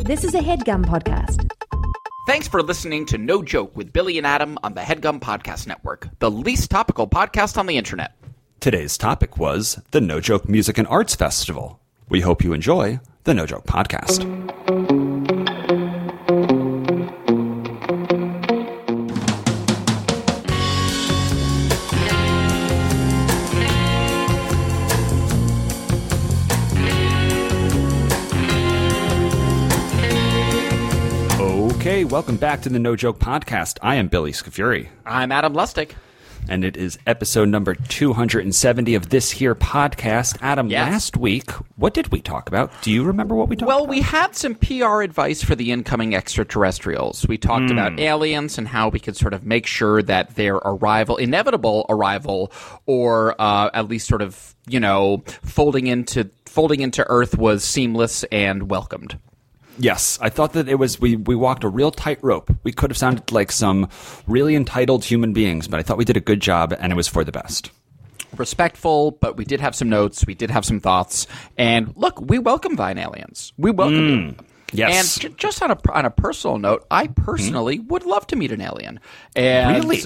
This is a headgum podcast. Thanks for listening to No Joke with Billy and Adam on the Headgum Podcast Network, the least topical podcast on the internet. Today's topic was the No Joke Music and Arts Festival. We hope you enjoy the No Joke Podcast. Welcome back to the No Joke Podcast. I am Billy Scafuri, I'm Adam Lustig. and it is episode number 270 of this here podcast. Adam, Yes. last week, what did we talk about? Do you remember what we talked Well, about? we had some PR advice for the incoming extraterrestrials. We talked about aliens and how we could sort of make sure that their arrival, inevitable arrival, or uh, at least sort of, you know, folding into folding into Earth was seamless and welcomed. Yes, I thought that it was we we walked a real tightrope. We could have sounded like some really entitled human beings, but I thought we did a good job and it was for the best. respectful, but we did have some notes. We did have some thoughts. And look, we welcome Vine aliens. We welcome mm, you. yes. And j- just on a on a personal note, I personally mm-hmm. would love to meet an alien. And Really?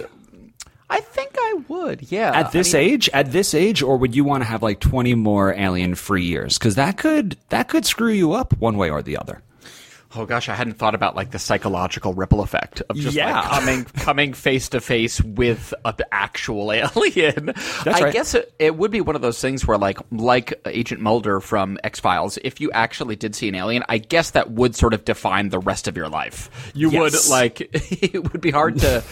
I think I would. Yeah. At this I mean, age, at this age, or would you want to have like twenty more alien-free years? Because that could that could screw you up one way or the other. Oh gosh, I hadn't thought about like the psychological ripple effect of just Yeah. like coming coming face to face with an actual alien. That's I right. guess it, it would be one of those things where like like Agent Mulder from X Files, if you actually did see an alien, I guess that would sort of define the rest of your life. You would like it would be hard to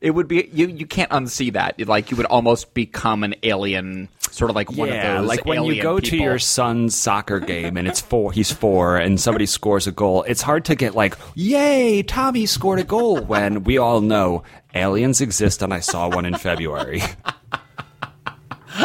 it would be you you can't unsee that. Like you would almost become an alien sort of like one of those like when you alien go to your son's soccer game and it's four, he's four, and somebody scores a goal. It's hard to get like, "Yay, Tommy scored a goal!" When we all know aliens exist, and I saw one in February.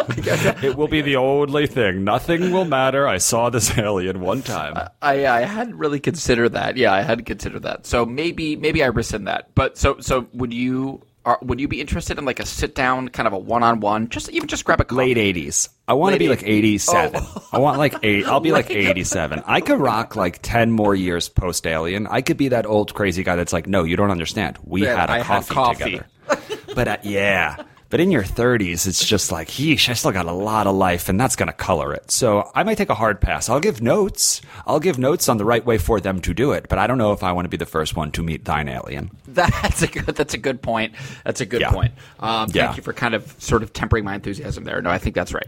it will be the only thing. Nothing will matter. I saw this alien one time. I, I hadn't really considered that. Yeah, I hadn't considered that. So maybe maybe I rescind that. But so so would you are, would you be interested in like a sit down kind of a one on one? Just even just grab a coffee. Late eighties. I want to be like 80s. eighty-seven. Oh. I want like eight. I'll be like eighty-seven. I could rock like ten more years post Alien. I could be that old crazy guy that's like, no, you don't understand. We Yeah, had a I had coffee, coffee." together. but uh, yeah. But in your 30s, it's just like, yeesh, I still got a lot of life, and that's going to color it. So I might take a hard pass. I'll give notes. I'll give notes on the right way for them to do it, but I don't know if I want to be the first one to meet thine alien. That's a good. That's a good point. That's a good Yeah. point. Um, Yeah. Thank you for kind of sort of tempering my enthusiasm there. No, I think that's right.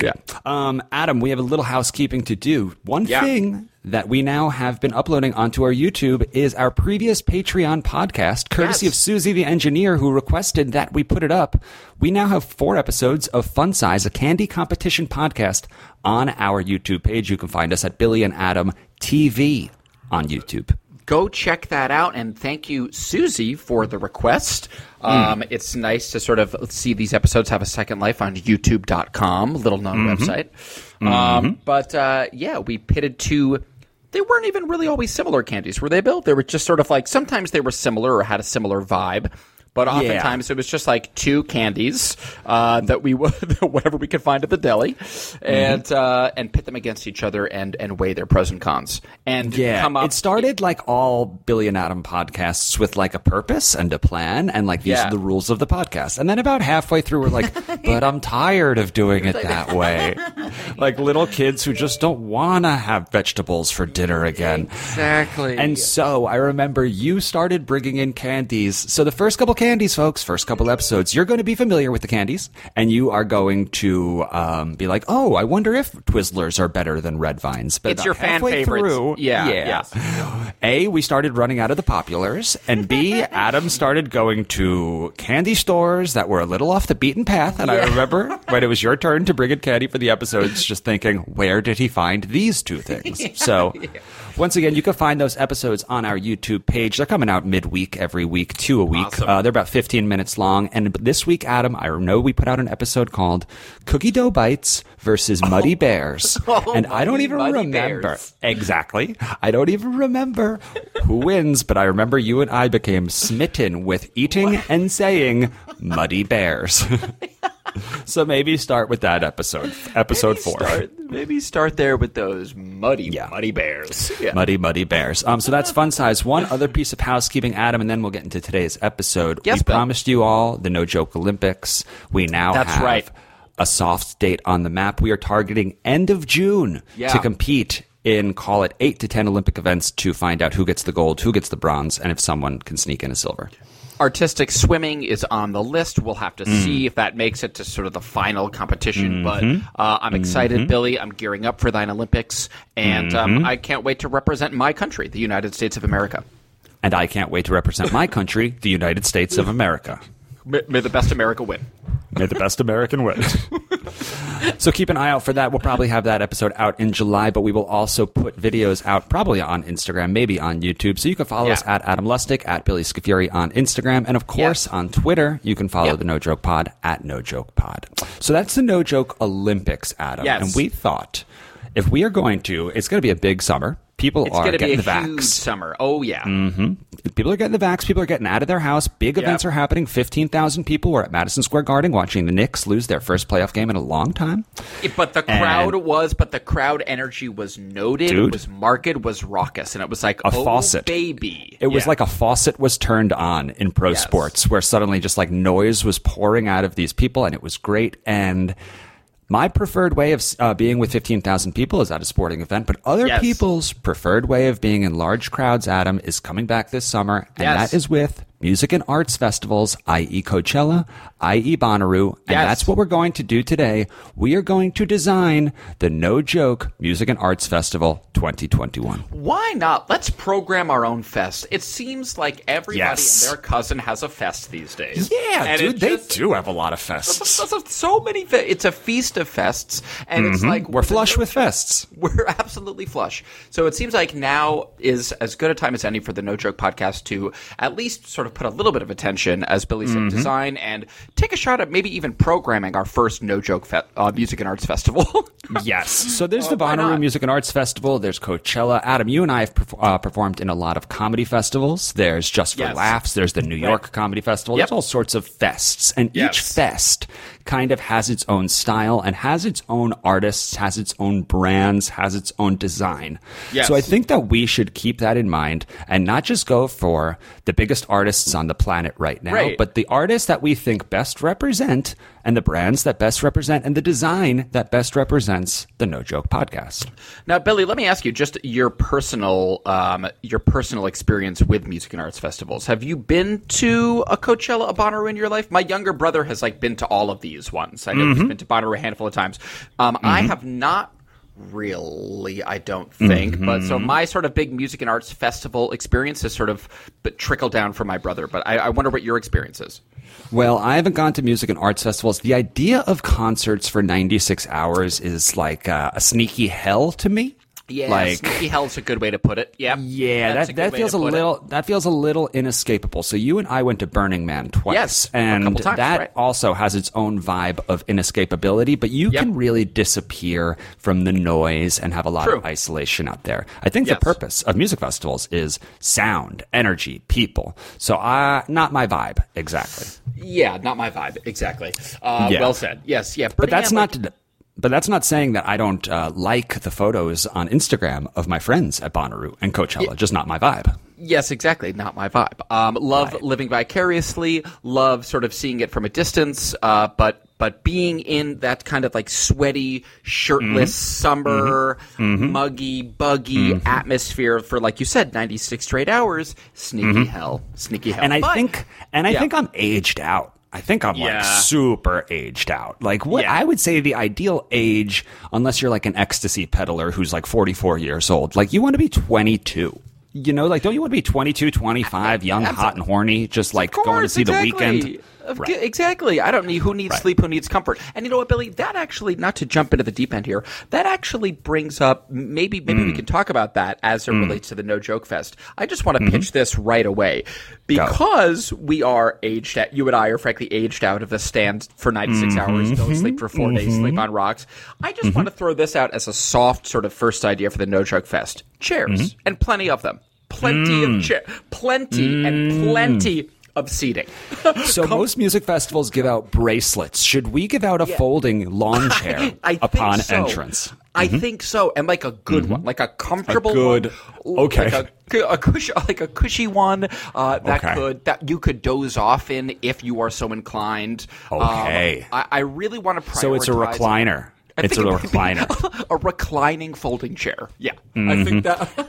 Yeah. Um, Adam, we have a little housekeeping to do. One Yeah. thing that we now have been uploading onto our YouTube is our previous Patreon podcast, courtesy Yes. of Susie the engineer, who requested that we put it up. We now have four episodes of Fun Size, a candy competition podcast, on our YouTube page. You can find us at Billy and Adam TV on YouTube. Go check that out, and thank you, Susie, for the request. Hmm. Um, It's nice to sort of see these episodes have a second life on YouTube.com, little known Mm-hmm. website. Um, but uh, yeah, we pitted two. They weren't even really always similar candies, were they, Bill? They were just sort of like sometimes they were similar or had a similar vibe. But oftentimes it was just like two candies uh, that we would whatever we could find at the deli, and Mm-hmm. uh, and pit them against each other and and weigh their pros and cons and Yeah, come up. it started like all Billy and Adam podcasts with like a purpose and a plan, and like these Yeah. are the rules of the podcast. And then about halfway through, we're like, but I'm tired of doing it that way. like little kids who just don't want to have vegetables for dinner again. Exactly. And so I remember you started bringing in candies. So the first couple candies, folks, first couple episodes, you're going to be familiar with the candies, and you are going to um, be like, "Oh, I wonder if Twizzlers are better than Red Vines." But It's your fan halfway favorites. Through, Yeah, yeah. yes. A, we started running out of the populars, and B, Adam started going to candy stores that were a little off the beaten path. And I remember when it was your turn to bring in candy for the episodes, just thinking, where did he find these two things? so, once again, you can find those episodes on our YouTube page. They're coming out midweek every week, two a week. Awesome. Uh, they're about 15 minutes long. And this week, Adam, I know we put out an episode called Cookie Dough Bites versus Muddy Bears. Oh, and I don't even remember. Bears. Exactly. I don't even remember who wins, but I remember you and I became smitten with eating and saying Muddy Bears. so maybe start with that episode, episode maybe four. Start, maybe start there with those muddy, Yeah. muddy bears. Yeah. Muddy, muddy bears. Um, so that's fun size. One other piece of housekeeping, Adam, and then we'll get into today's episode. Yes, we Bill. promised you all the No Joke Olympics. We now That's have right. a soft date on the map. We are targeting end of June Yeah. to compete in call it eight to ten Olympic events to find out who gets the gold, who gets the bronze, and if someone can sneak in a silver. Artistic swimming is on the list. We'll have to Mm. see if that makes it to sort of the final competition. Mm-hmm. But uh, I'm excited, Billy. I'm gearing up for thine Olympics, and Mm-hmm. um, I can't wait to represent my country, the United States of America. And I can't wait to represent my country, the United States of America. May, may the best America win. May the best American win. so keep an eye out for that. We'll probably have that episode out in July, but we will also put videos out probably on Instagram, maybe on YouTube. So you can follow Yeah. us at Adam Lustig, at Billy Scafuri on Instagram, and of course Yes. on Twitter, you can follow Yep. the No Joke Pod at No Joke Pod. So that's the No Joke Olympics, Adam. Yes. And we thought if we are going to, it's going to be a big summer. People It's are be getting a the vax. summer. Oh yeah. Mm-hmm. People are getting the vax. People are getting out of their house. Big events Yep. are happening. 15,000 people were at Madison Square Garden watching the Knicks lose their first playoff game in a long time. It- but the crowd And- was, but the crowd energy was noted. Dude. It was marked, was raucous, and it was like A oh, faucet. baby. It was Yeah. like a faucet was turned on in pro Yes. sports where suddenly just like noise was pouring out of these people and it was great. And my preferred way of uh, being with 15,000 people is at a sporting event, but other Yes. people's preferred way of being in large crowds, Adam, is coming back this summer. And Yes. that is with music and arts festivals, i.e. Coachella, i.e. Bonnaroo. And Yes. that's what we're going to do today. We are going to design the No Joke Music and Arts Festival 2021. Why not? Let's program our own fest. It seems like everybody Yes. and their cousin has a fest these days. Yeah, And dude, they just- do have a lot of fests. So many. Fe- it's a feast of fests, and it's like Mm-hmm. We're flush with fests. We're absolutely flush. So it seems like now is as good a time as any for the No Joke podcast to at least sort of put a little bit of attention, as Billy said, Mm-hmm. design and take a shot at maybe even programming our first No Joke fe- uh, Music and Arts Festival. Yes. So there's the Uh, why Bonnaroo? Music and Arts Festival. There's Coachella. Adam, you and I have perf- uh, performed in a lot of comedy festivals. There's Just for Yes. Laughs. There's the New York Comedy Festival. Yep. There's all sorts of fests. And each fest kind of has its own style and has its own artists, has its own brands, has its own design. Yes. So I think that we should keep that in mind and not just go for the biggest artists on the planet right now, Right. but the artists that we think best represent and the brands that best represent and the design that best represents the No Joke podcast. Now, Billy, let me ask you just your personal um, your personal experience with music and arts festivals. Have you been to a Coachella, a Bonnaroo in your life? My younger brother has like been to all of these ones. I know Mm-hmm. he's been to Bonnaroo a handful of times. Um, I have not really, I don't think. But so Mm-hmm. my sort of big music and arts festival experience has sort of but trickled down for my brother. But I, I wonder what your experience is. Well, I haven't gone to music and arts festivals. The idea of concerts for 96 hours is like uh, a sneaky hell to me. Yeah, like sneaky hell's a good way to put it. Yep. Yeah, That's that, that feels a put it. little that feels a little inescapable. So you and I went to Burning Man twice, Yes, and times, that right. also has its own vibe of inescapability. But you Yep. can really disappear from the noise and have a lot True. of isolation out there. I think Yes. the purpose of music festivals is sound, energy, people. So, uh, not my vibe exactly. Yeah, not my vibe. Exactly. Uh, Yeah. Well said. Yes, yeah. But that's Man, not. But that's not saying that I don't uh, like the photos on Instagram of my friends at Bonnaroo and Coachella. Just not my vibe. Yes, exactly. Not my vibe. Um, love living vicariously. Love sort of seeing it from a distance. Uh, but but being in that kind of like sweaty, shirtless, Mm-hmm. summer, muggy, buggy atmosphere for like you said, ninety six straight hours. Sneaky hell. Sneaky hell. Mm-hmm. and I But- think and I yeah. think I'm aged out. I think I'm Yeah. like super aged out. Like what Yeah. I would say the ideal age, unless you're like an ecstasy peddler who's like 44 years old, like you want to be 22. You know, like don't you want to be 22, 25, young, hot, and horny, just like Of going to course, see the weekend? Right. Exactly. I don't need who needs sleep, who needs comfort. And you know what, Billy? That actually, not to jump into the deep end here, that actually brings up maybe maybe Mm. we can talk about that as it relates to the No Joke Fest. I just want to Mm-hmm. pitch this right away because we are aged out. You and I are frankly aged out of the stand for ninety Mm-hmm. hours. Don't sleep for 4 days. Sleep on rocks. I just want to throw this out as a soft sort of first idea for the No Joke Fest. Chairs Mm-hmm. and plenty of them. Plenty Mm. of chairs. Plenty and plenty of seating. So most music festivals give out bracelets. Should we give out a folding lawn chair I think upon so. entrance? I think so, and like a good one, like a comfortable good- one, okay. like a, a cushy, like a cushy one uh, that Okay. could that you could doze off in if you are so inclined. Um, Okay. I, I really want to prioritize. So it's a recliner. I It's a it recliner. a reclining folding chair. Yeah, I Mm-hmm. think that.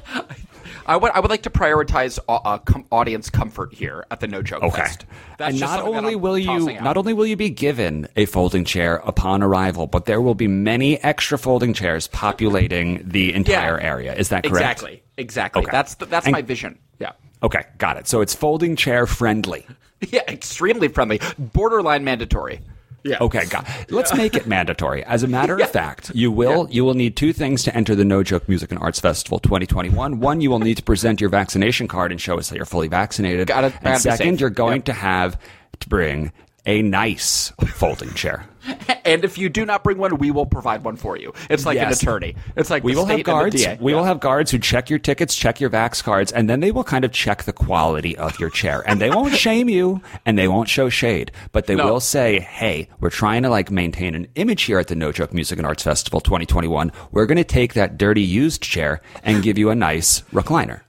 I would, I would like to prioritize uh, uh, com- audience comfort here at the No Joke Okay. Fest. That's and not only will you out. not only will you be given a folding chair upon arrival, but there will be many extra folding chairs populating the entire area. Is that correct? Exactly. Exactly. Okay. That's the, that's And- my vision. Yeah. Okay, got it. So it's folding chair friendly. Yeah, extremely friendly, borderline mandatory. Yeah. Okay, got. Let's make it mandatory. As a matter of fact, you will you will need two things to enter the No Joke Music and Arts Festival 2021. One, you will need to present your vaccination card and show us that you're fully vaccinated. Gotta- gotta and second, you're going Yep. to have to bring a nice folding chair. And if you do not bring one, we will provide one for you. It's like Yes. an attorney. It's like we will have guards. We Yeah. will have guards who check your tickets, check your vax cards, and then they will kind of check the quality of your chair. And they won't shame you, and they won't show shade, but they No. will say, "Hey, we're trying to like maintain an image here at the No Joke Music and Arts Festival 2021. We're going to take that dirty used chair and give you a nice recliner."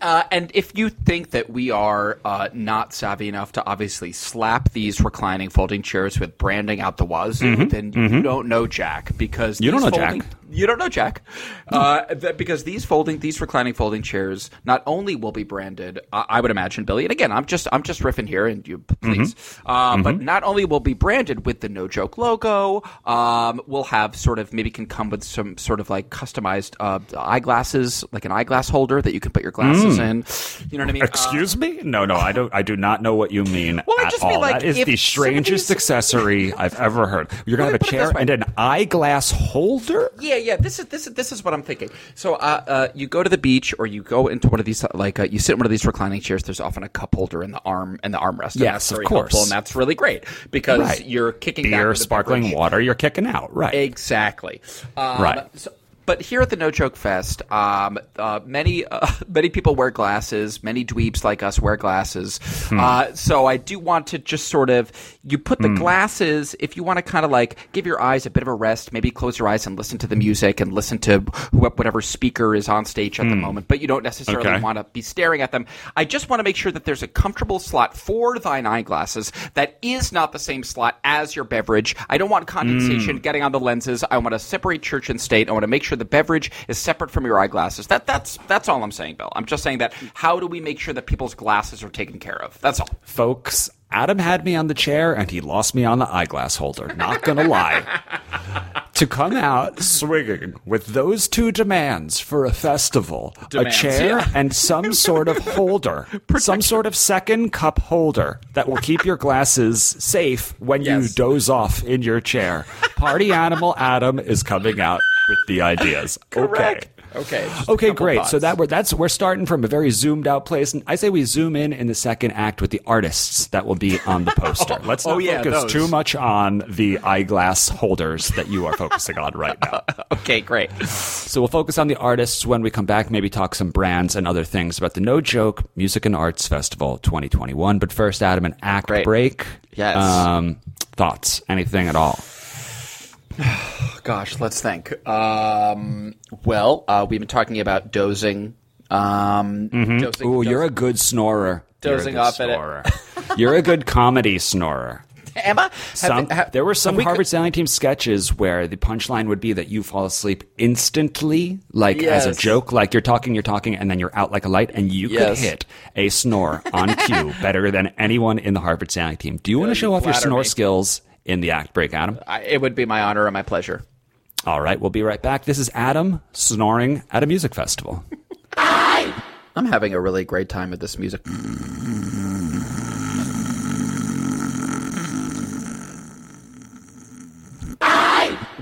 Uh, and if you think that we are uh, not savvy enough to obviously slap these reclining folding chairs with branding out the wazoo, then you don't know Jack because Mm-hmm. You don't know folding, Jack. You don't know Jack, uh, because these folding, these reclining folding chairs, not only will be branded, I I would imagine, Billy. And again, I'm just I'm just riffing here, and you please, Mm-hmm. uh, but not only will be branded with the No Joke logo, um, we'll have sort of maybe can come with some sort of like customized uh, eyeglasses, like an eyeglass holder that you can put your glasses in. You know what I mean? Uh, Excuse me? No, no, I don't. I do not know what you mean Well, I just mean, like, that is the strangest accessory I've ever heard. You're gonna have a put it this chair and an eyeglass holder. Yeah, yeah. This is this is this is what I'm thinking. So, uh, uh, you go to the beach, or you go into one of these, like, uh, you sit in one of these reclining chairs. There's often a cup holder in the arm and the armrest. and Yes, of course. helpful, and that's really great because Right. you're kicking Beer, sparkling beverage. water. You're kicking out, right? Exactly. Um, Right. So, but here at the No Joke Fest, um, uh, many uh, many people wear glasses. Many dweebs like us wear glasses. Hmm. Uh, so I do want to just sort of you put the glasses if you want to kind of like give your eyes a bit of a rest. Maybe close your eyes and listen to the music and listen to wh- whatever speaker is on stage at the moment. But you don't necessarily Hmm. Okay. want to be staring at them. I just want to make sure that there's a comfortable slot for thine eyeglasses that is not the same slot as your beverage. I don't want condensation Mm. getting on the lenses. I want to separate church and state. I want to make sure the beverage is separate from your eyeglasses. That that's that's all I'm saying, Bill. I'm just saying that how do we make sure that people's glasses are taken care of? That's all. Folks, Adam had me on the chair and he lost me on the eyeglass holder. Not gonna lie. to come out swinging with those two demands for a festival Demands, a chair yeah. and some sort of holder, some sort of second cup holder that will keep your glasses safe when you doze off in your chair. Party Animal Adam is coming out with the ideas. Okay. Okay. Okay, great. thoughts. So that we're that's we're starting from a very zoomed out place, and I say we zoom in in the second act with the artists that will be on the poster. Let's not oh, yeah, focus those. too much on the eyeglass holders that you are focusing on right now. okay, great. So we'll focus on the artists when we come back. Maybe talk some brands and other things about the No Joke Music and Arts Festival 2021. But first, Adam, an act Great. break. Yes. Um, thoughts? Anything at all? Gosh, let's think. Um, well, uh, we've been talking about dozing. Um, dozing Ooh, you're a good snorer. Dozing off at it. you're a good comedy snorer. Emma. Some, there were some we Harvard co- Sailing Team sketches where the punchline would be that you fall asleep instantly, like as a joke, like you're talking, you're talking, and then you're out like a light, and you Yes. could hit a snore on cue better than anyone in the Harvard Sailing Team. Do you want to show off your snore me. skills in the act break, Adam? I, it would be my honor and my pleasure. All right, we'll be right back. This is Adam snoring at a music festival. I'm having a really great time with this music.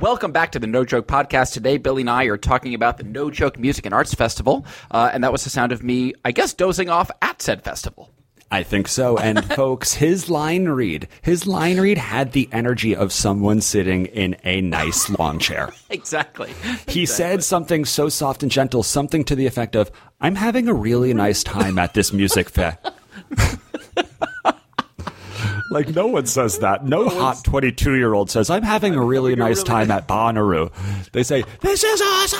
Welcome back to the No Joke Podcast. Today, Billy and I are talking about the No Joke Music and Arts Festival, uh, and that was the sound of me, I guess, dozing off at said festival. I think so. And folks, his line read, his line read had the energy of someone sitting in a nice lawn chair. Exactly. He said something so soft and gentle, something to the effect of, I'm having a really nice time at this music fest. Like no one says that. No hot twenty-two-year-old says, "I'm having a really nice time at Bonnaroo." They say, "This is awesome."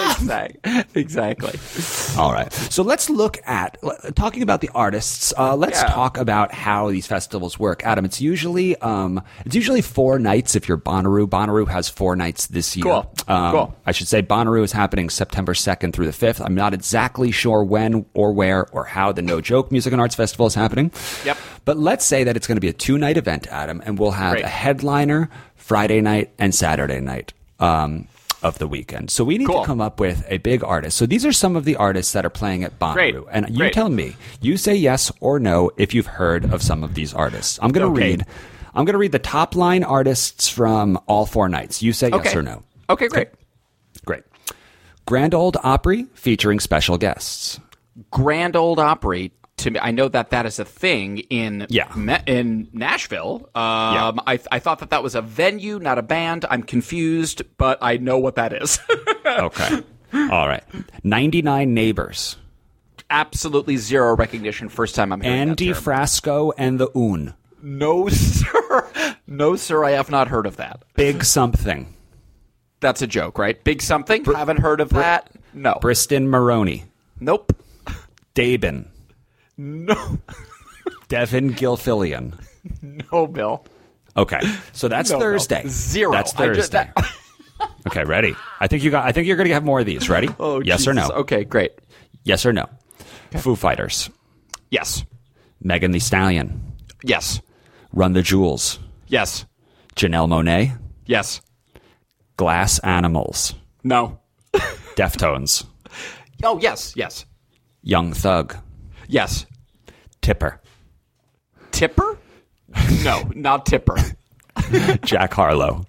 exactly. exactly. All right. So let's look at talking about the artists. Uh, let's Yeah. talk about how these festivals work. Adam, it's usually um, it's usually four nights if you're Bonnaroo. Bonnaroo has four nights this year. Cool. Um, Cool. I should say Bonnaroo is happening September 2nd through the 5th. I'm not exactly sure when or where or how the No Joke Music and Arts Festival is happening. Yep. But let's say that it's going to be a two night event, Adam, and we'll have Great. a headliner Friday night and Saturday night. Um, of the weekend. So we need Cool. to come up with a big artist. So these are some of the artists that are playing at Bonnaroo. Great. And you Great. tell me, you say yes or no if you've heard of some of these artists. I'm going to Okay. read I'm going to read the top line artists from all four nights. You say yes or no. Okay, great. Great. Grand Ole Opry featuring special guests. Grand Ole Opry. To me, I know that that is a thing in Yeah. Me- in Nashville. Um, I I thought that that was a venue, not a band. I'm confused, but I know what that is. Okay. All right. 99 Neighbors. Absolutely zero recognition. First time I'm hearing Andy. Frasco and the Un. No, sir. No, sir. I have not heard of that. Big Something. That's a joke, right? Big something. Haven't heard of that. No. Briston Maroney. nope. Dabin. No. Devon Gilfillian. No, Bill. Okay. So that's No, no. Thursday. Zero. That's I just- Thursday. okay, ready? I think you got I think you're going to have more of these. Ready? Oh, yes or no? Jesus. Okay, great. Yes or no? Foo Fighters. Yes. Megan Thee Stallion. Yes. Run the Jewels. Yes. Janelle Monáe. Yes. Glass Animals. No. Deftones. Oh, yes. Yes. Young Thug. Yes. Tipper. Tipper? No, not Tipper. Jack Harlow.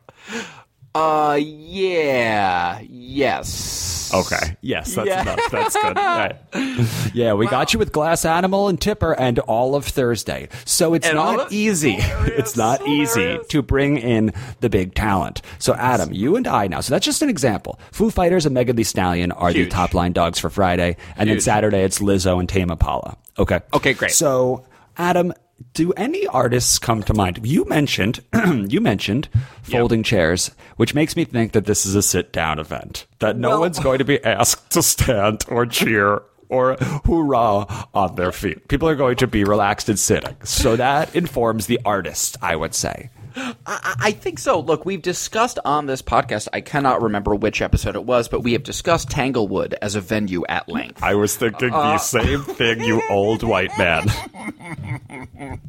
Uh, yeah. Yes. Okay. Yes, that's Yeah. enough. That's good. Right. Yeah, we got you with Glass Animal and Tipper and all of Thursday. So it's And not of- easy. It's not easy to bring in the big talent. So Adam, you and I now. So that's just an example. Foo Fighters and Megan Thee Stallion are the top line dogs for Friday, and then Saturday it's Lizzo and Tame Impala. Okay. Okay, great. So Adam. Do any artists come to mind? You mentioned you mentioned folding chairs, which makes me think that this is a sit down event. That no Well- one's going to be asked to stand or cheer or hoorah on their feet. People are going to be relaxed and sitting. So that informs the artist, I would say. I, I think so. Look, we've discussed on this podcast, I cannot remember which episode it was, but we have discussed Tanglewood as a venue at length. I was thinking Uh, the same thing, you old white man.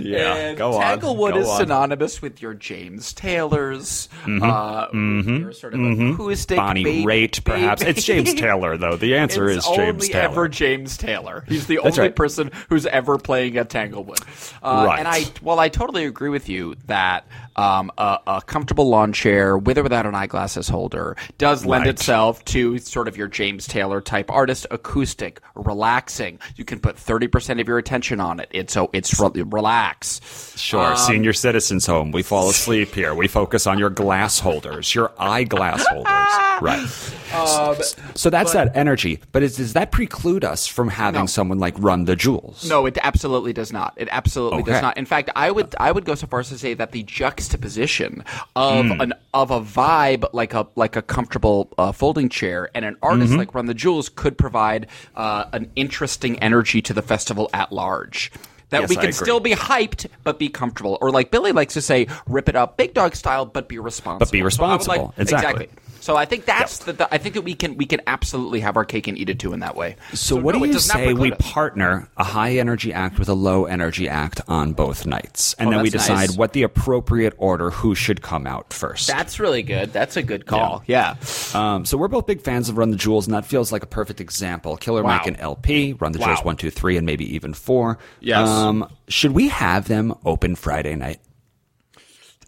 yeah, And go on. Tanglewood go is on. synonymous with your James Taylors, uh, your sort of acoustic Bonnie baby- Raitt, perhaps. baby- It's James Taylor, though. The answer It's is James Taylor. ever James Taylor. He's the That's only right. person who's ever playing at Tanglewood. Uh, Right. And I, well, I totally agree with you that um, a, a comfortable lawn chair with or without an eyeglasses holder does lend Right. itself to sort of your James Taylor type artist, acoustic, relaxing. You can put thirty percent of your attention on it. It's so it's re- relax. Sure, Um, senior citizens home. We fall asleep here. We focus on your glass holders, your eyeglass holders. Right. Um, so that's that energy. But is, does that preclude us from having No. someone like Run the Jewels? No, it absolutely does not. It absolutely Okay. does not. In fact, I would I would go so far as to say that the juxtaposition of Hmm. an of a vibe like a like a comfortable uh, folding chair and an artist Mm-hmm. like Run the Jewels could provide uh, an interesting energy to the festival at large. That Yes, we can still be hyped but be comfortable, or like Billy likes to say, rip it up, big dog style, but be responsible. But be So I would responsible. Exactly. So I think that's the, the. I think that we can we can absolutely have our cake and eat it too in that way. So, what no, do it you say we preclude us. partner a high energy act with a low energy act on both nights, and Oh, then we decide nice. what the appropriate order who should come out first? That's really good. That's a good call. Yeah. Um, so we're both big fans of Run the Jewels, and that feels like a perfect example. Killer Wow. Mike and El-P, Run the Wow. Jewels one, two, three, and maybe even four. Yes. Um, should we have them open Friday night?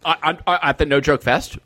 I, I, at the No Joke Fest?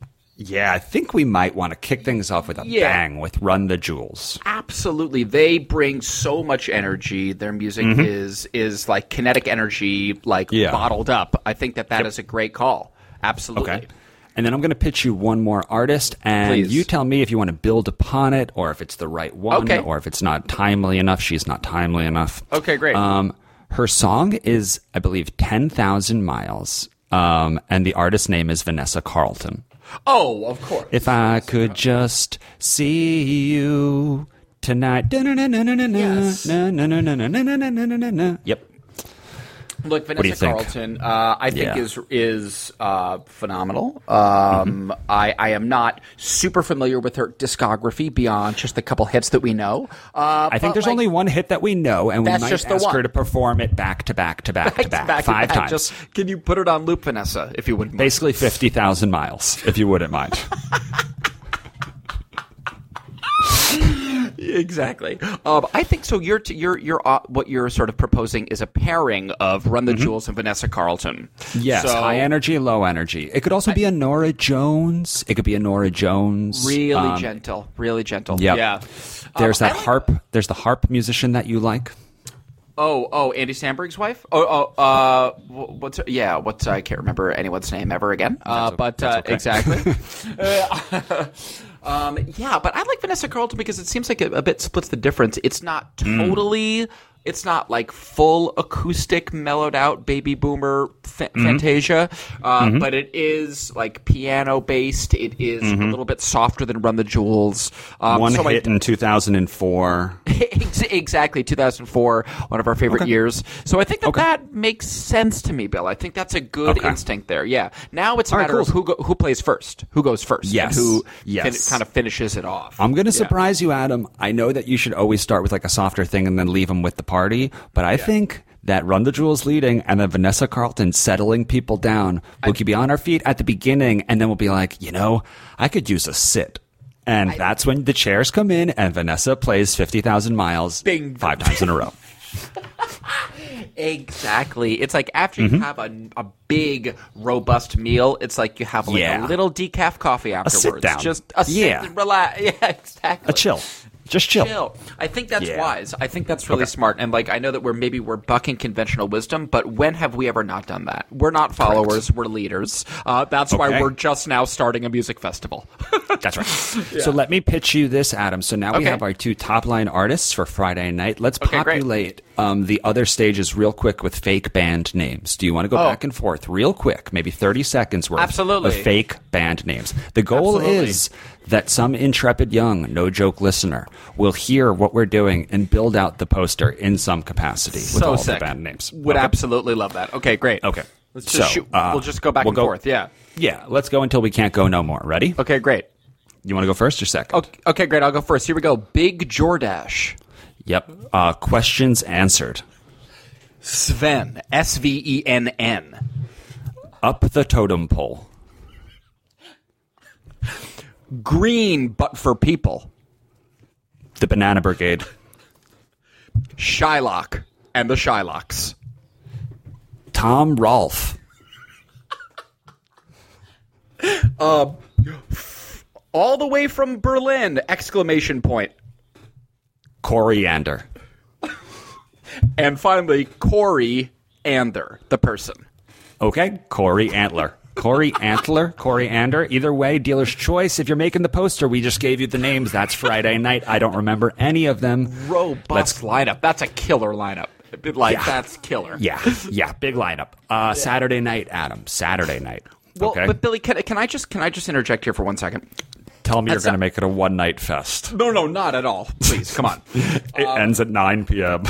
Yeah, I think we might want to kick things off with a Yeah. bang with Run the Jewels. Absolutely. They bring so much energy. Their music is is like kinetic energy, like Mm-hmm. Yeah. bottled up. I think that that is a great call. Absolutely. Okay. And then I'm going to pitch you one more artist, and Please. you tell me if you want to build upon it, or if it's the right one, Okay. or if it's not timely enough. She's not timely enough. Okay, great. Um, Her song is, I believe, 10,000 Miles. Um, and the artist name is Vanessa Carlton. Oh, of course. If I could just see you tonight. Yes. Yep. Look, Vanessa? Carlton, uh, I think Yeah. is is uh, phenomenal. Um, Mm-hmm. I, I am not super familiar with her discography beyond just the couple hits that we know. Uh, I think there's like, only one hit that we know, and we might just ask her to perform it back to back to back to back, back five back. times. Just can you put it on loop, Vanessa, if you wouldn't? mind? Basically 50,000 miles, if you wouldn't mind. exactly. Um, I think so. You're t- you're you're uh, what you're sort of proposing is a pairing of Run the Jewels and Vanessa Carlton. Mm-hmm. Yes, So- high energy, low energy. It could also be a Norah Jones. It could be a Norah Jones. Really Um, gentle, really gentle. Yep. Yeah. There's Um, that harp. There's the harp musician that you like. Oh, oh, Andy Samberg's wife. Oh, oh, uh, what's her, yeah? What's I can't remember anyone's name ever again. Uh, but uh, that's exactly. Um, yeah, but I like Vanessa Carlton because it seems like it a bit splits the difference. It's not Mm. It's not like full acoustic, mellowed out baby boomer fa- Mm-hmm. Fantasia, uh, but it is like piano based. It is a little bit softer than Run the Jewels. Um, Mm-hmm. One so I- hit in 2004. Exactly 2004 one of our favorite years so i think that that makes sense to me bill i think that's a good Okay. instinct there yeah now it's a All right, matter of cool. who go, who plays first who goes first and Yes. who Yes. kind of finishes it off I'm going to surprise you, Adam. I know that you should always start with like a softer thing and then leave them with the party, but I think that Run the Jewels leading and then Vanessa Carlton settling people down. We'll keep you on our feet at the beginning and then we'll be like, you know, I could use a sit. And that's when the chairs come in and Vanessa plays 50,000 miles Bing. five times in a row. exactly it's like after Mm-hmm. you have a, a big robust meal it's like you have like Yeah. a little decaf coffee afterwards sit down. just a Yeah. sit, relax yeah exactly A chill. Just chill. chill. I think that's Yeah. wise. I think that's really smart. And like I know that we're maybe we're bucking conventional wisdom, but when have we ever not done that? We're not followers, we're leaders. Uh, that's why we're just now starting a music festival. That's right. So let me pitch you this, Adam. So now we have our two top line artists for Friday night. Let's Okay, great. populate um, the other stages real quick with fake band names. Do you want to go Oh. back and forth real quick, maybe 30 seconds worth Absolutely. of fake band names? The goal Absolutely. is that some intrepid young, no joke listener will hear what we're doing and build out the poster in some capacity with so all sick. the band names. Would Okay? absolutely love that. Okay, great. Okay. Let's just So, shoot. uh, we'll just go back we'll and go- forth. Yeah. Yeah, let's go until we can't go no more. Ready? Okay, great. You want to go first or second? Okay, okay, great. I'll go first. Here we go. Big Jordash. Yep. Uh, questions answered. Sven. S V E N N. Up the totem pole. Green, but for people. The Banana Brigade. Shylock and the Shylocks. Tom Rolfe. All the way from Berlin! Exclamation point. Coriander. And finally, Corey Ander, the person. Okay. Corey Antler. Corey Antler, Corey Ander. Either way, dealer's choice. If you're making the poster, we just gave you the names. That's Friday night. I don't remember any of them. Robust Let's- lineup. That's a killer lineup. Like, Yeah. that's killer. Yeah, yeah, big lineup. Uh, Saturday night, Adam. Saturday night. Well, okay. but Billy, can, can I just can I just interject here for one second? Tell me you're going to make it a one night fest. No, no, not at all. Please, come on. It ends at 9 p.m.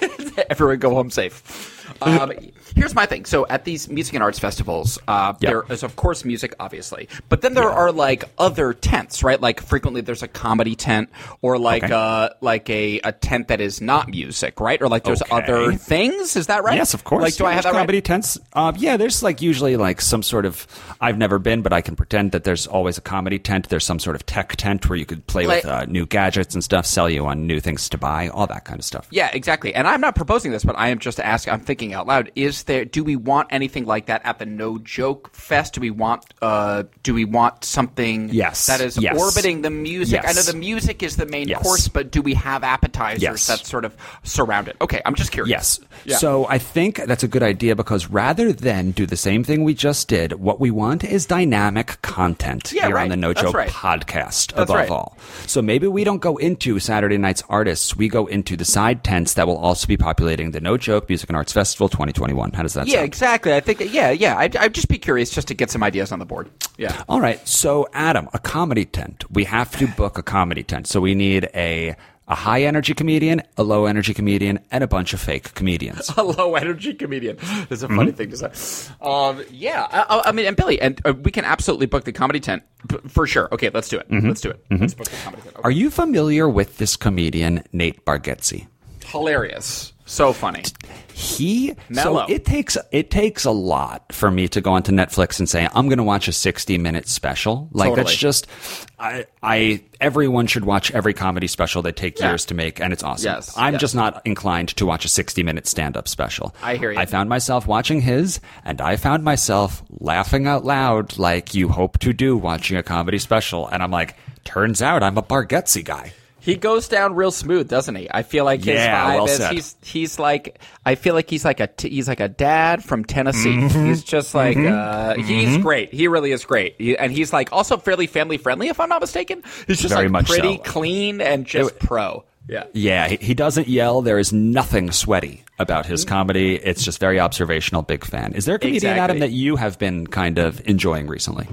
Everyone go home safe. Um, here's my thing. So at these music and arts festivals, uh, Yep. there is of course music, obviously, but then there are like other tents, right? Like frequently there's a comedy tent or like Okay. uh like a, a tent that is not music, right? Or like there's Okay. other things. Is that right? Yes, of course. Like, do Yeah, I have comedy right? tents? Uh, yeah, there's like usually like some sort of. I've never been, but I can pretend that there's always a comedy tent. There's some sort of tech tent where you could play Like- with uh, new gadgets and stuff, sell you on new things to buy, all that kind of stuff. Yeah, exactly. And I'm not proposing this, but I am just asking. I'm thinking out loud. Is is there? Do we want anything like that at the No Joke Fest? Do we want? Uh, do we want something? Yes. that is Yes. orbiting the music. I know the music is the main Yes. course, but do we have appetizers Yes. that sort of surround it? Okay, I'm just curious. Yes. Yeah. So I think that's a good idea because rather than do the same thing we just did, what we want is dynamic content Yeah, here right. on the No Joke right. podcast That's above right. all. So maybe we don't go into Saturday night's artists, we go into the side tents that will also be populating the No Joke Music and Arts Festival 2021. How does that Yeah, sound? exactly. I think. Yeah, yeah. I'd, I'd just be curious just to get some ideas on the board. Yeah. All right. So, Adam, a comedy tent. We have to book a comedy tent. So, we need a a high energy comedian, a low energy comedian, and a bunch of fake comedians. a low energy comedian. That's a funny thing to say. Um, yeah, I, I mean, and Billy, and uh, we can absolutely book the comedy tent b- for sure. Okay, let's do it. Let's do it. Let's book the comedy tent. Okay. Are you familiar with this comedian, Nate Bargatze? Hilarious, so funny. He Mellow. so it takes it takes a lot for me to go onto Netflix and say I'm going to watch a 60 minute special. Like Totally. that's just I I everyone should watch every comedy special they take Yeah. years to make and it's awesome. Yes, I'm yes. just not inclined to watch a 60 minute stand up special. I hear you. I found myself watching his and I found myself laughing out loud like you hope to do watching a comedy special and I'm like turns out I'm a Bargatze guy. He goes down real smooth, doesn't he? I feel like his Yeah, vibe well is said. he's he's like I feel like he's like a t- he's like a dad from Tennessee. Mm-hmm. He's just like uh, he's great. He really is great, He- and he's like also fairly family friendly, if I'm not mistaken. He's just Very like much pretty so. clean and just pro. Yeah. Yeah, he, he doesn't yell. There is nothing sweaty about his comedy. It's just very observational. Big fan. Is there a comedian, Exactly. Adam, that you have been kind of enjoying recently?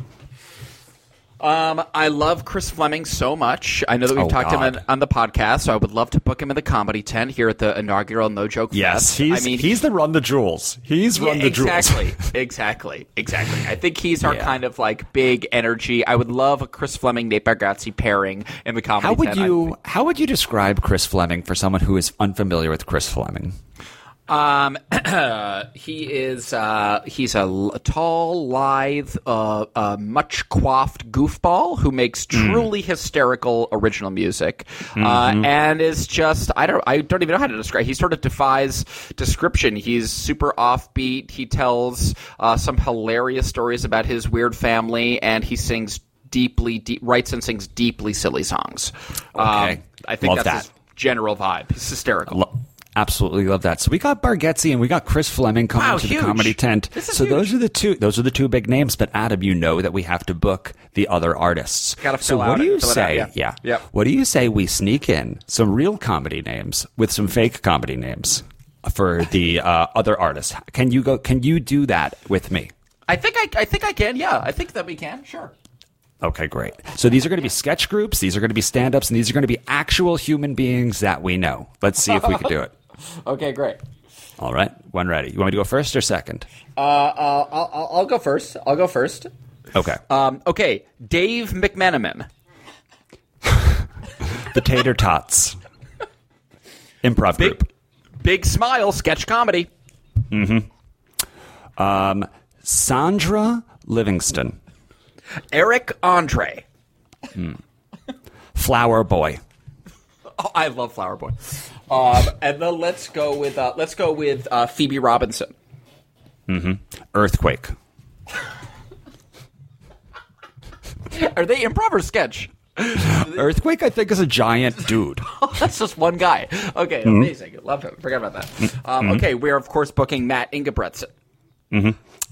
Um, I love Chris Fleming so much. I know that we've Oh, talked to him on, on the podcast, so I would love to book him in the comedy tent here at the inaugural No Joke Fest. he's I mean, he's the run the jewels. He's Yeah, run the exactly, jewels. exactly, exactly. Exactly. I think he's our Yeah. kind of like big energy. I would love a Chris Fleming Nate Bargatze pairing in the comedy. How would tent. You how would you describe Chris Fleming for someone who is unfamiliar with Chris Fleming? Um, he is uh, he's a, tall, lithe, uh, uh, much coiffed goofball who makes truly hysterical original music, uh, and is just I don't I don't even know how to describe. He sort of defies description. He's super offbeat. He tells uh, some hilarious stories about his weird family, and he sings deeply, deep, writes and sings deeply silly songs. Okay. Um, I think Love that's that. his general vibe. He's hysterical. Absolutely love that. So we got Bargatze and we got Chris Fleming coming Wow, to huge. the comedy tent. So those are the two. Those are the two big names. But Adam, you know that we have to book the other artists. Gotta so what do you it out, say? yeah. yeah. Yep. What do you say we sneak in some real comedy names with some fake comedy names for the uh, other artists? Can you go? Can you do that with me? I think I, I think I can. Yeah, I think that we can. Sure. Okay, great. So these are going to be sketch groups, these are going to be stand ups, and these are going to be actual human beings that we know. Let's see if we can do it. Okay, great. All right, when ready. You want me to go first or second? Uh, uh, I'll, I'll, I'll go first. I'll go first. Okay. Um, okay, Dave McMenamin. the Tater Tots. Improv Big, group. big smile, sketch comedy. Mm-hmm. Um, Sandra Livingston. Eric Andre. Flower Boy. Oh, I love Flower Boy. Um, and then let's go with uh, let's go with uh, Phoebe Robinson. Mm-hmm. Earthquake. Are they improv or sketch? Earthquake, I think, is a giant dude. That's just one guy. Okay, amazing. Love him. Forget about that. Um, Okay, we're of course booking Matt Ingebretson.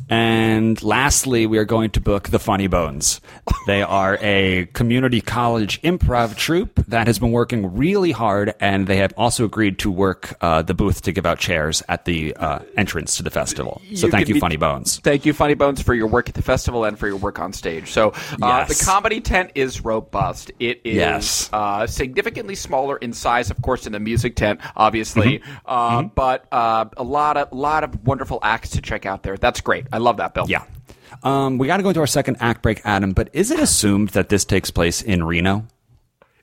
And lastly, we are going to book the Funny Bones. They are a community college improv troupe that has been working really hard, and they have also agreed to work uh, the booth to give out chairs at the uh, entrance to the festival. So You thank you, be- Funny Bones. Thank you, Funny Bones, for your work at the festival and for your work on stage. So, uh, Yes. the comedy tent is robust. It is Yes. uh, significantly smaller in size, of course, than the music tent, obviously, Mm-hmm. uh, but uh, a lot of lot of wonderful acts to check out there. That's great. I love that, Bill. Yeah. Um, we got to go into our second act break, Adam, but is it assumed that this takes place in Reno?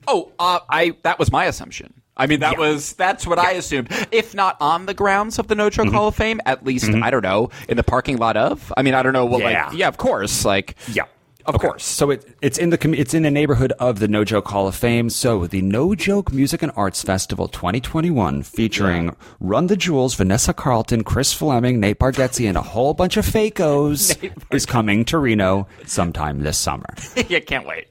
Oh, uh, I that was my assumption. I mean, that was that's what I assumed. If not on the grounds of the No Mm-hmm. Joke Hall of Fame, at least I don't know in the parking lot of. I mean, I don't know what Yeah. like. Yeah, of course. Like, Yeah. Of Okay. course. So it, it's in the com- it's in the neighborhood of the No Joke Hall of Fame. So the No Joke Music and Arts Festival 2021, featuring Run the Jewels, Vanessa Carlton, Chris Fleming, Nate Bargatze, and a whole bunch of fakos, is coming to Reno sometime this summer. yeah, can't wait.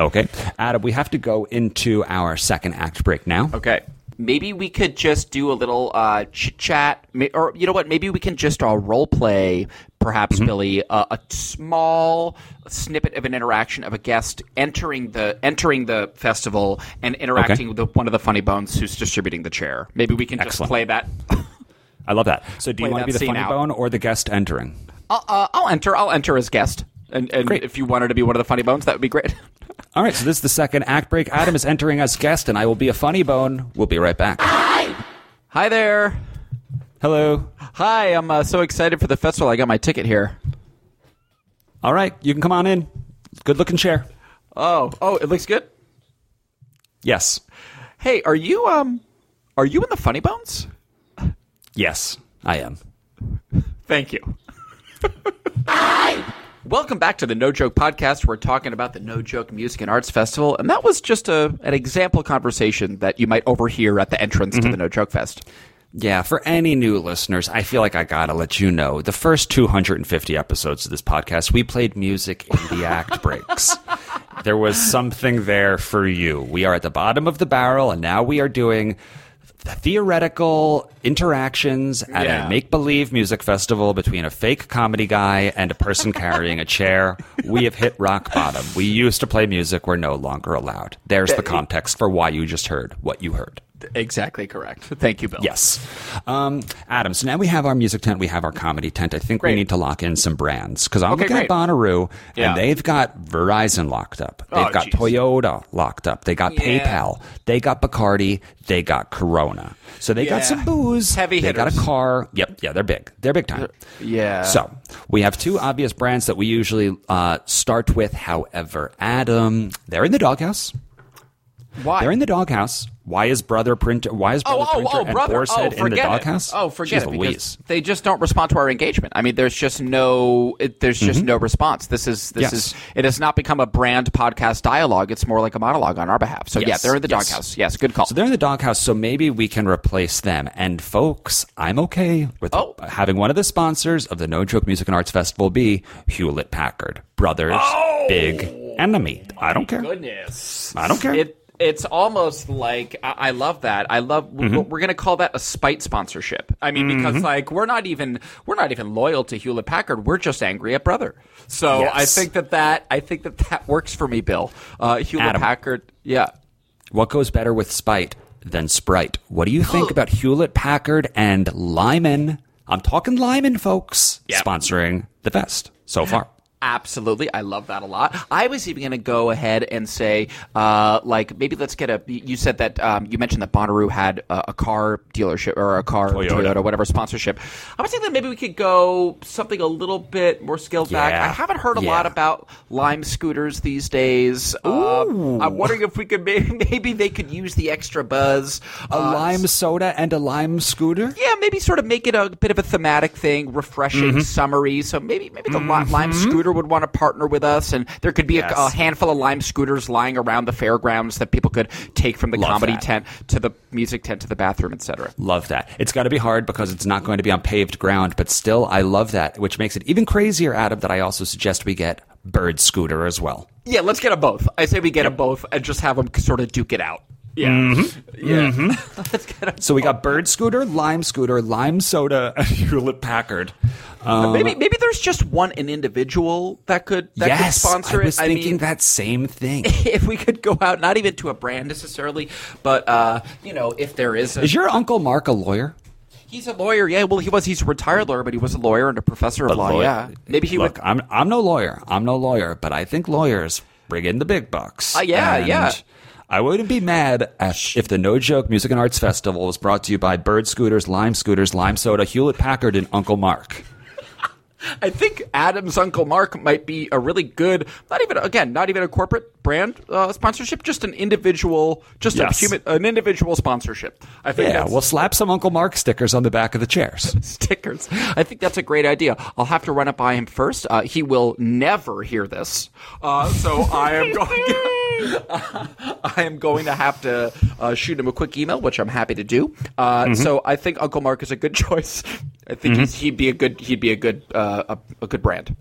Okay, Adam, we have to go into our second act break now. Okay. Maybe we could just do a little uh, chit chat, or you know what? Maybe we can just uh, role play, perhaps, Billy, uh, a small snippet of an interaction of a guest entering the entering the festival and interacting with the, one of the funny bones who's distributing the chair. Maybe we can just play that. I love that. So, do you want to be the funny out. bone or the guest entering? I'll, uh, I'll enter. I'll enter as guest. And, and if you wanted to be one of the funny bones, that would be great. All right, so this is the second act break. Adam is entering as guest, and I will be a funny bone. We'll be right back. Hi Hi there. Hello. Hi, I'm uh, so excited for the festival. I got my ticket here. All right, you can come on in. Good looking chair. Oh, oh, it looks good. Yes. Hey, are you um, are you in the Funny Bones? Yes, I am. Thank you. Welcome back to the No Joke Podcast. We're talking about the No Joke Music and Arts Festival, and that was just a an example conversation that you might overhear at the entrance to the mm-hmm. No Joke Fest. Yeah, for any new listeners, I feel like I gotta let you know the first 250 episodes of this podcast, we played music in the act breaks. There was something there for you. We are at the bottom of the barrel, and now we are doing theoretical interactions at Yeah. a make believe music festival between a fake comedy guy and a person carrying a chair. We have hit rock bottom. We used to play music, we're no longer allowed. There's the context for why you just heard what you heard. Exactly correct. Thank you, Bill. Yes. Um, Adam, so now we have our music tent, we have our comedy tent. I think Great. we need to lock in some brands because I'm Okay, looking great. at Bonnaroo Yeah. and they've got Verizon locked up. They've Oh, got geez. Toyota locked up. They got Yeah. PayPal. They got Bacardi. They got Corona. So they got some booze. Heavy hitters. They got a car. Yep. Yeah, they're big. They're big time. Yeah. So we have two obvious brands that we usually uh, start with. However, Adam, they're in the doghouse. Why? They're in the doghouse. Why is brother printer? Why is brother Oh, oh, printer oh, and brother! Boar's Oh, Head in the it. doghouse? Oh, forget Jeez it. Louise. Because they just don't respond to our engagement. I mean, there's just no, it, there's just no response. This is, this Mm-hmm. Yes. is, it has not become a brand podcast dialogue. It's more like a monologue on our behalf. So yeah, Yes, they're in the yes. doghouse. Yes, good call. So they're in the doghouse, so maybe we can replace them. And folks, I'm okay with Oh. having one of the sponsors of the No Joke Music and Arts Festival be Hewlett Packard, brothers, big enemy. I don't care. Goodness, I don't care. It, it's almost like I, I love that. I love. Mm-hmm. We're going to call that a spite sponsorship. I mean, because like we're not even we're not even loyal to Hewlett Packard. We're just angry at brother. So Yes. I think that that I think that that works for me, Bill. Uh, Hewlett Adam. Packard. Yeah. What goes better with spite than Sprite? What do you think about Hewlett Packard and Lyman? I'm talking Lyman, folks, Yeah. sponsoring the fest so far. Absolutely, I love that a lot. I was even going to go ahead and say, uh, like, maybe let's get a. You said that um, you mentioned that Bonnaroo had a, a car dealership or a car Toyota. Toyota. whatever sponsorship. I was thinking that maybe we could go something a little bit more scaled back. I haven't heard a Yeah. lot about Lime scooters these days. Um, I'm wondering if we could maybe, maybe they could use the extra buzz. A Uh, lime soda and a lime scooter? yeah, maybe sort of make it a bit of a thematic thing, refreshing, Mm-hmm. summery. So maybe maybe the Li- Lime Scooter would want to partner with us, and there could be Yes. a, a handful of Lime Scooters lying around the fairgrounds that people could take from the Love comedy that. tent to the music tent to the bathroom, etc. Love that. It's got to be hard because it's not going to be on paved ground, but still, I love that, which makes it even crazier, Adam, that I also suggest we get Bird Scooter as well. Yeah, let's get them both. I say we get them both and just have them sort of duke it out. Yeah, Mm-hmm. yeah. 'em So we got Bird Scooter, Lime Scooter, Lime Soda, and Hewlett Packard. Um, maybe maybe there's just one an individual that could that could yes, sponsor I was it. thinking mean, that same thing. if we could go out, not even to a brand necessarily, but uh, you know, if there is, a, Is your Uncle Mark a lawyer? he's a lawyer. Yeah, well, he was. He's a retired lawyer, but he was a lawyer and a professor of law. lawyer- Yeah, maybe he would Look, would. I'm I'm no lawyer. I'm no lawyer, but I think lawyers bring in the big bucks. Uh, yeah, And yeah. I wouldn't be mad at, if the No Joke Music and Arts Festival was brought to you by Bird Scooters, Lime Scooters, Lime Soda, Hewlett Packard, and Uncle Mark. I think Adam's Uncle Mark might be a really good, not even again, not even a corporate brand uh, sponsorship, just an individual, just Yes. a human, an individual sponsorship. I think Yeah, we'll slap some Uncle Mark stickers on the back of the chairs. stickers. I think that's a great idea. I'll have to run it by him first. Uh, he will never hear this, uh, so I am going. I am going to have to uh, shoot him a quick email, which I'm happy to do. Uh, So I think Uncle Mark is a good choice. I think he's, he'd be a good. He'd be a good. Uh, a, a good brand.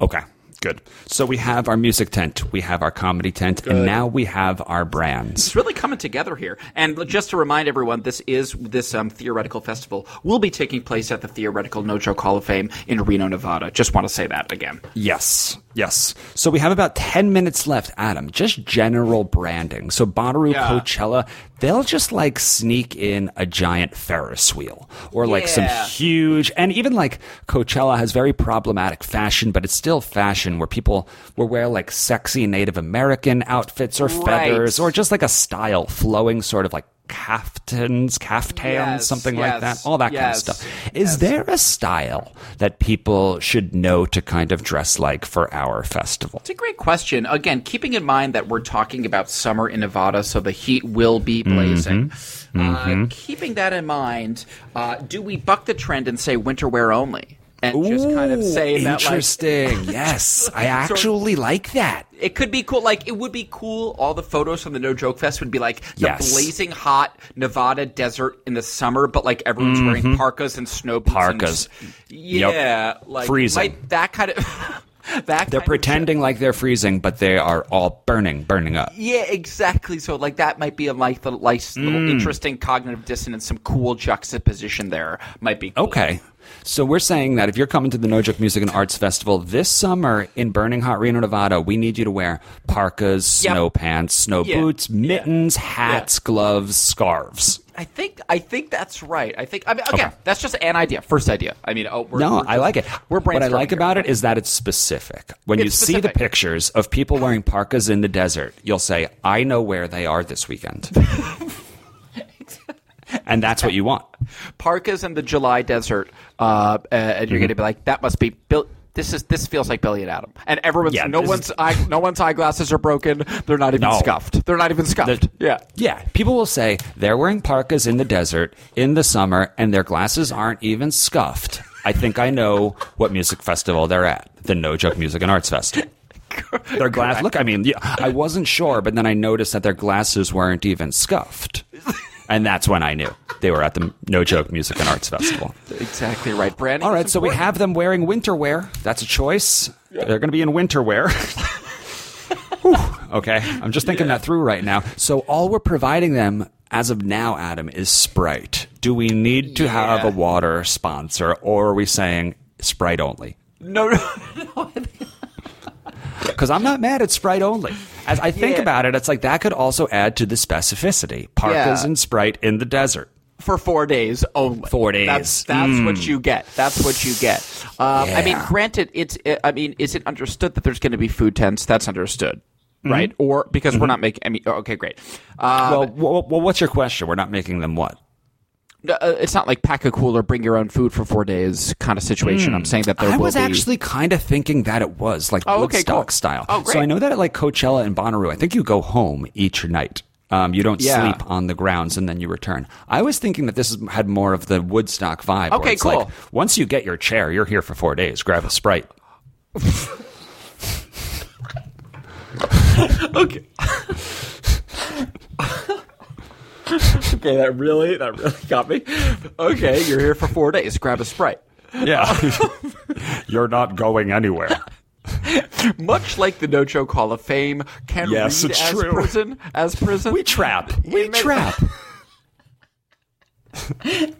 Okay, good. So we have our music tent, we have our comedy tent, and now we have our brands. It's really coming together here. And just to remind everyone, this is this um, theoretical festival will be taking place at the Theoretical No Joke Hall of Fame in Reno, Nevada. Just want to say that again. Yes, yes. So we have about 10 minutes left, Adam. Just general branding. So Bonnaroo, Yeah. Coachella, they'll just like sneak in a giant Ferris wheel or like some huge, and even like Coachella has very problematic fashion, but it's still fashion where people will wear like sexy Native American outfits or Right. feathers or just like a style flowing sort of like caftans, caftans, Yes, something like that, all that yes, kind of stuff. Is there a style that people should know to kind of dress like for our festival? It's a great question. Again, keeping in mind that we're talking about summer in Nevada, so the heat will be blazing. Uh, keeping that in mind, uh, do we buck the trend and say winter wear only? And just kind of say that, like, interesting. yes, I actually like that. it could be cool. Like it would be cool. All the photos from the No Joke Fest would be like the Yes. blazing hot Nevada desert in the summer, but like everyone's wearing parkas and snow boots. and- Parkas. yeah, like Freezing. might- that kind of. that They're pretending like they're freezing, but they are all burning, burning up. Yeah, exactly. So like that might be a like the nice Mm. little interesting cognitive dissonance, some cool juxtaposition there might be. Cool. Okay. So we're saying that if you're coming to the No Joke Music and Arts Festival this summer in Burning Hot Reno, Nevada, we need you to wear parkas, Yep. snow pants, snow Yeah. boots, mittens, hats, gloves, scarves. I think I think that's right. I think I mean again, Okay. that's just an idea, first idea. I mean, oh, we're, No, we're I like it. We're what I like here. about it is that it's specific. When you It's see the pictures of people wearing parkas in the desert, you'll say, "I know where they are this weekend," and that's what you want. parkas in the July desert, uh, uh, and you're Mm-hmm. going to be like, that must be Bill. This is this feels like Billy and Adam, and everyone's Yeah, no one's eye, no one's eyeglasses are broken. They're not even No. scuffed. They're not even scuffed. yeah. Yeah, people will say they're wearing parkas in the desert in the summer, and their glasses aren't even scuffed. I think I know what music festival they're at. The No Joke Music and Arts Festival. Their glass. Look, I mean, yeah, I wasn't sure, but then I noticed that their glasses weren't even scuffed, and that's when I knew they were at the No Joke Music and Arts Festival. Exactly right, Brandon. All right, so we have them wearing winter wear. That's a choice. They're going to be in winter wear. Whew, okay, I'm just thinking that through right now. So all we're providing them as of now, Adam, is Sprite. Do we need to have a water sponsor, or are we saying Sprite only? no, no, no. Because I'm not mad at Sprite only. As I think Yeah. about it, it's like that could also add to the specificity. Parkas Yeah. and Sprite in the desert. for four days only. Four days. That's that's what you get. That's what you get. Um, I mean, granted, it's. I mean, is it understood that there's going to be food tents? That's understood, right? Or because we're not making. I mean, okay, great. Um, Well, well, well, what's your question? We're not making them what? Uh, it's not like pack a cooler, bring your own food for four days kind of situation. I'm saying that there I was be. actually kind of thinking that it was like Oh, okay, Woodstock cool. style. Oh, great. So. I know that at like Coachella and Bonnaroo, I think you go home each night. Um, you don't Yeah. sleep on the grounds and then you return. I was thinking that this had more of the Woodstock vibe. Okay, it's like, cool. once you get your chair, you're here for four days. Grab a sprite. okay. okay, that really that really got me. Okay, you're here for four days. Grab a sprite. Yeah, you're not going anywhere. Much like the No Joke Hall of Fame can Yes, read as true. prison as prison. We trap. We trap.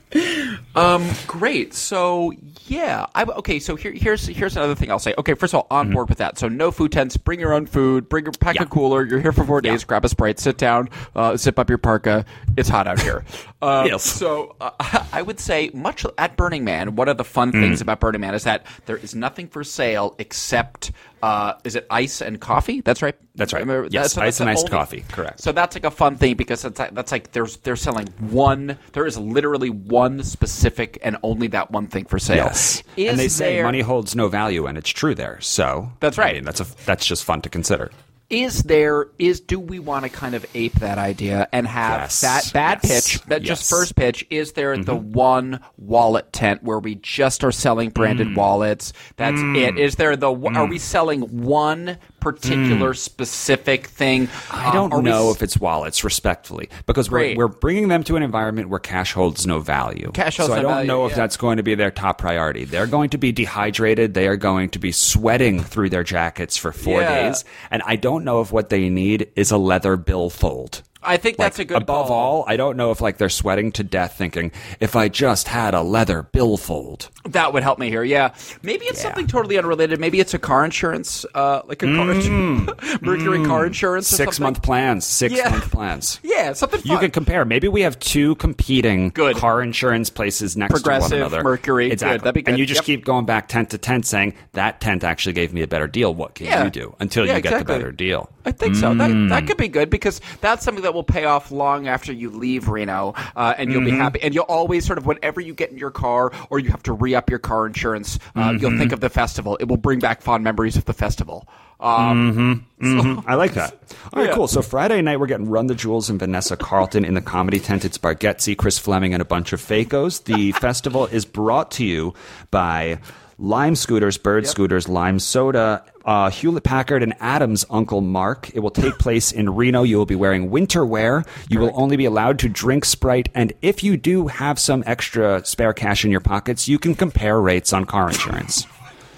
Um, great. So yeah, I okay. So here, here's here's another thing I'll say. Okay, first of all, on board with that. So no food tents. Bring your own food. Bring your pack Yeah. a cooler. You're here for four days. Grab a sprite. Sit down. Uh, zip up your parka. It's hot out here. Um, Yes. So uh, I would say, much at Burning Man, one of the fun things about Burning Man is that there is nothing for sale except uh, is it ice and coffee? That's right. That's right. Remember- Yes, so ice that's and iced only- coffee. Correct. So that's like a fun thing because it's like, that's like there's they're selling one. There is literally one specific and only that one thing for sale. Yes, Is and they say money holds no value, and it's true there. So That's I right. mean, that's a that's just fun to consider. Is there is do we want to kind of ape that idea and have Yes. that bad Yes. pitch that Yes. Mm-hmm. just first pitch is there the one wallet tent where we just are selling branded Mm. wallets that's it is there the are we selling one particular specific thing Mm. I don't Um, are we know if it's wallets, respectfully, because we're, we're bringing them to an environment where cash holds no value. Cash holds so I don't value, know if yeah. that's going to be their top priority. They're going to be dehydrated. They are going to be sweating through their jackets for four Yeah. days, and I don't know if what they need is a leather billfold. I think that's Like, a good above call. all, I don't know if like they're sweating to death, thinking if I just had a leather billfold. That would help me here. Yeah, maybe it's Yeah. something totally unrelated. Maybe it's a car insurance, uh, like a car, Mercury car insurance, or Mm. Six something. month plans. Six Yeah. month plans. Yeah, something fun. You can compare. Maybe we have two competing Good. car insurance places next Progressive, to one another. Mercury. Good. That'd be good. And you just Yep. keep going back tent to tent, saying that tent actually gave me a better deal. What can Yeah. you do until you get the better deal? I think so. That, Mm. that could be good because that's something that will pay off long after you leave Reno, uh, and you'll Mm-hmm. be happy. And you'll always sort of, whenever you get in your car or you have to re up your car insurance, uh, Mm-hmm. you'll think of the festival. It will bring back fond memories of the festival. Um, I like that. All right, Yeah. cool. So Friday night we're getting Run the Jewels and Vanessa Carlton in the comedy tent. It's Bargatze, Chris Fleming, and a bunch of Facos. The festival is brought to you by Lime Scooters, Bird Scooters, Lime Soda, uh, Hewlett Packard, and Adam's Uncle Mark. It will take place in Reno. You will be wearing winter wear. You will only be allowed to drink Sprite, and if you do have some extra spare cash in your pockets, you can compare rates on car insurance.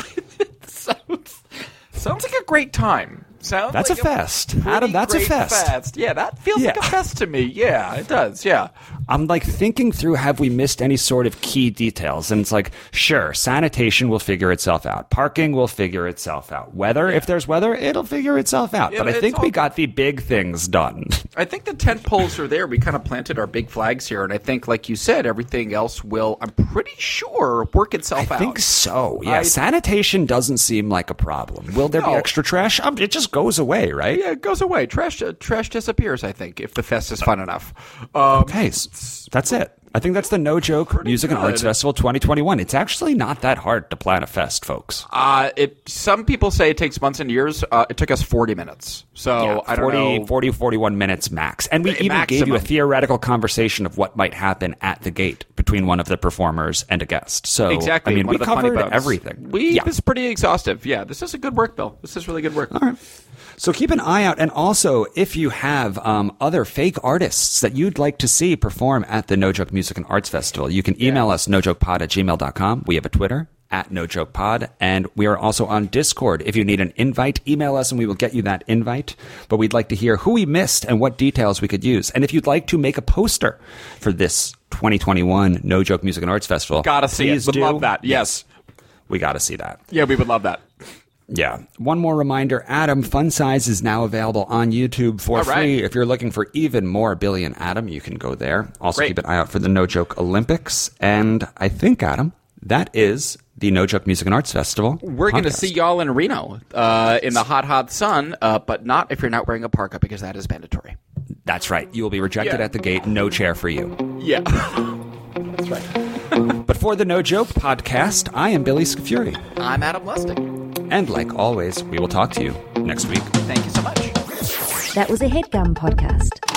sounds, sounds like a great time. Sounds That's like a fest. Adam, that's a great fest. Yeah, that feels like a fest to me. Yeah, it does. Yeah. I'm like thinking through have we missed any sort of key details? And it's like, sure, sanitation will figure itself out. Parking will figure itself out. Weather, if there's weather, it'll figure itself out. Yeah, but I think we got the big things done. I think the tent poles are there. We kind of planted our big flags here, and I think, like you said, everything else will. I'm pretty sure work itself I out. I think so. Yeah, I- sanitation doesn't seem like a problem. Will there be extra trash? Um, it just goes away, right? Yeah, it goes away. Trash, uh, trash disappears. I think if the fest is fun enough. Um, Okay, that's it. I think that's the No Joke Music and Arts. Festival 2021. It's actually not that hard to plan a fest, folks. uh, it. Some people say it takes months and years. Uh, it took us 40 minutes. So Yeah, I don't 40, know. 40, 41 minutes max. And we even gave you a theoretical conversation of what might happen at the gate between one of the performers and a guest. So, Exactly. I mean, one we covered everything. We yeah. this is pretty exhaustive. Yeah, this is a good work, Bill. This is really good work. So keep an eye out. And also, if you have um, other fake artists that you'd like to see perform at the No Joke Music and Arts Festival, you can email us nojokepod at gmail.com. We have a Twitter at nojokepod. And we are also on Discord. If you need an invite, email us and we will get you that invite. But we'd like to hear who we missed and what details we could use. And if you'd like to make a poster for this 2021 No Joke Music and Arts Festival, Gotta see it. Would do. love that. Yes. We got to see that. Yeah, we would love that. Yeah. One more reminder Adam Fun Size is now available on YouTube for right. free. If you're looking for even more Billy and Adam, you can go there. Also, Great. keep an eye out for the No Joke Olympics. And I think, Adam, that is the No Joke Music and Arts Festival. We're going to see y'all in Reno uh, in the hot, hot sun, uh, but not if you're not wearing a parka because that is mandatory. That's right. You will be rejected Yeah. at the gate. No chair for you. Yeah. That's right. But for the No Joke podcast, I am Billy Scafuri. I'm Adam Lustig. And like always, we will talk to you next week. Thank you so much. That was a headgum podcast.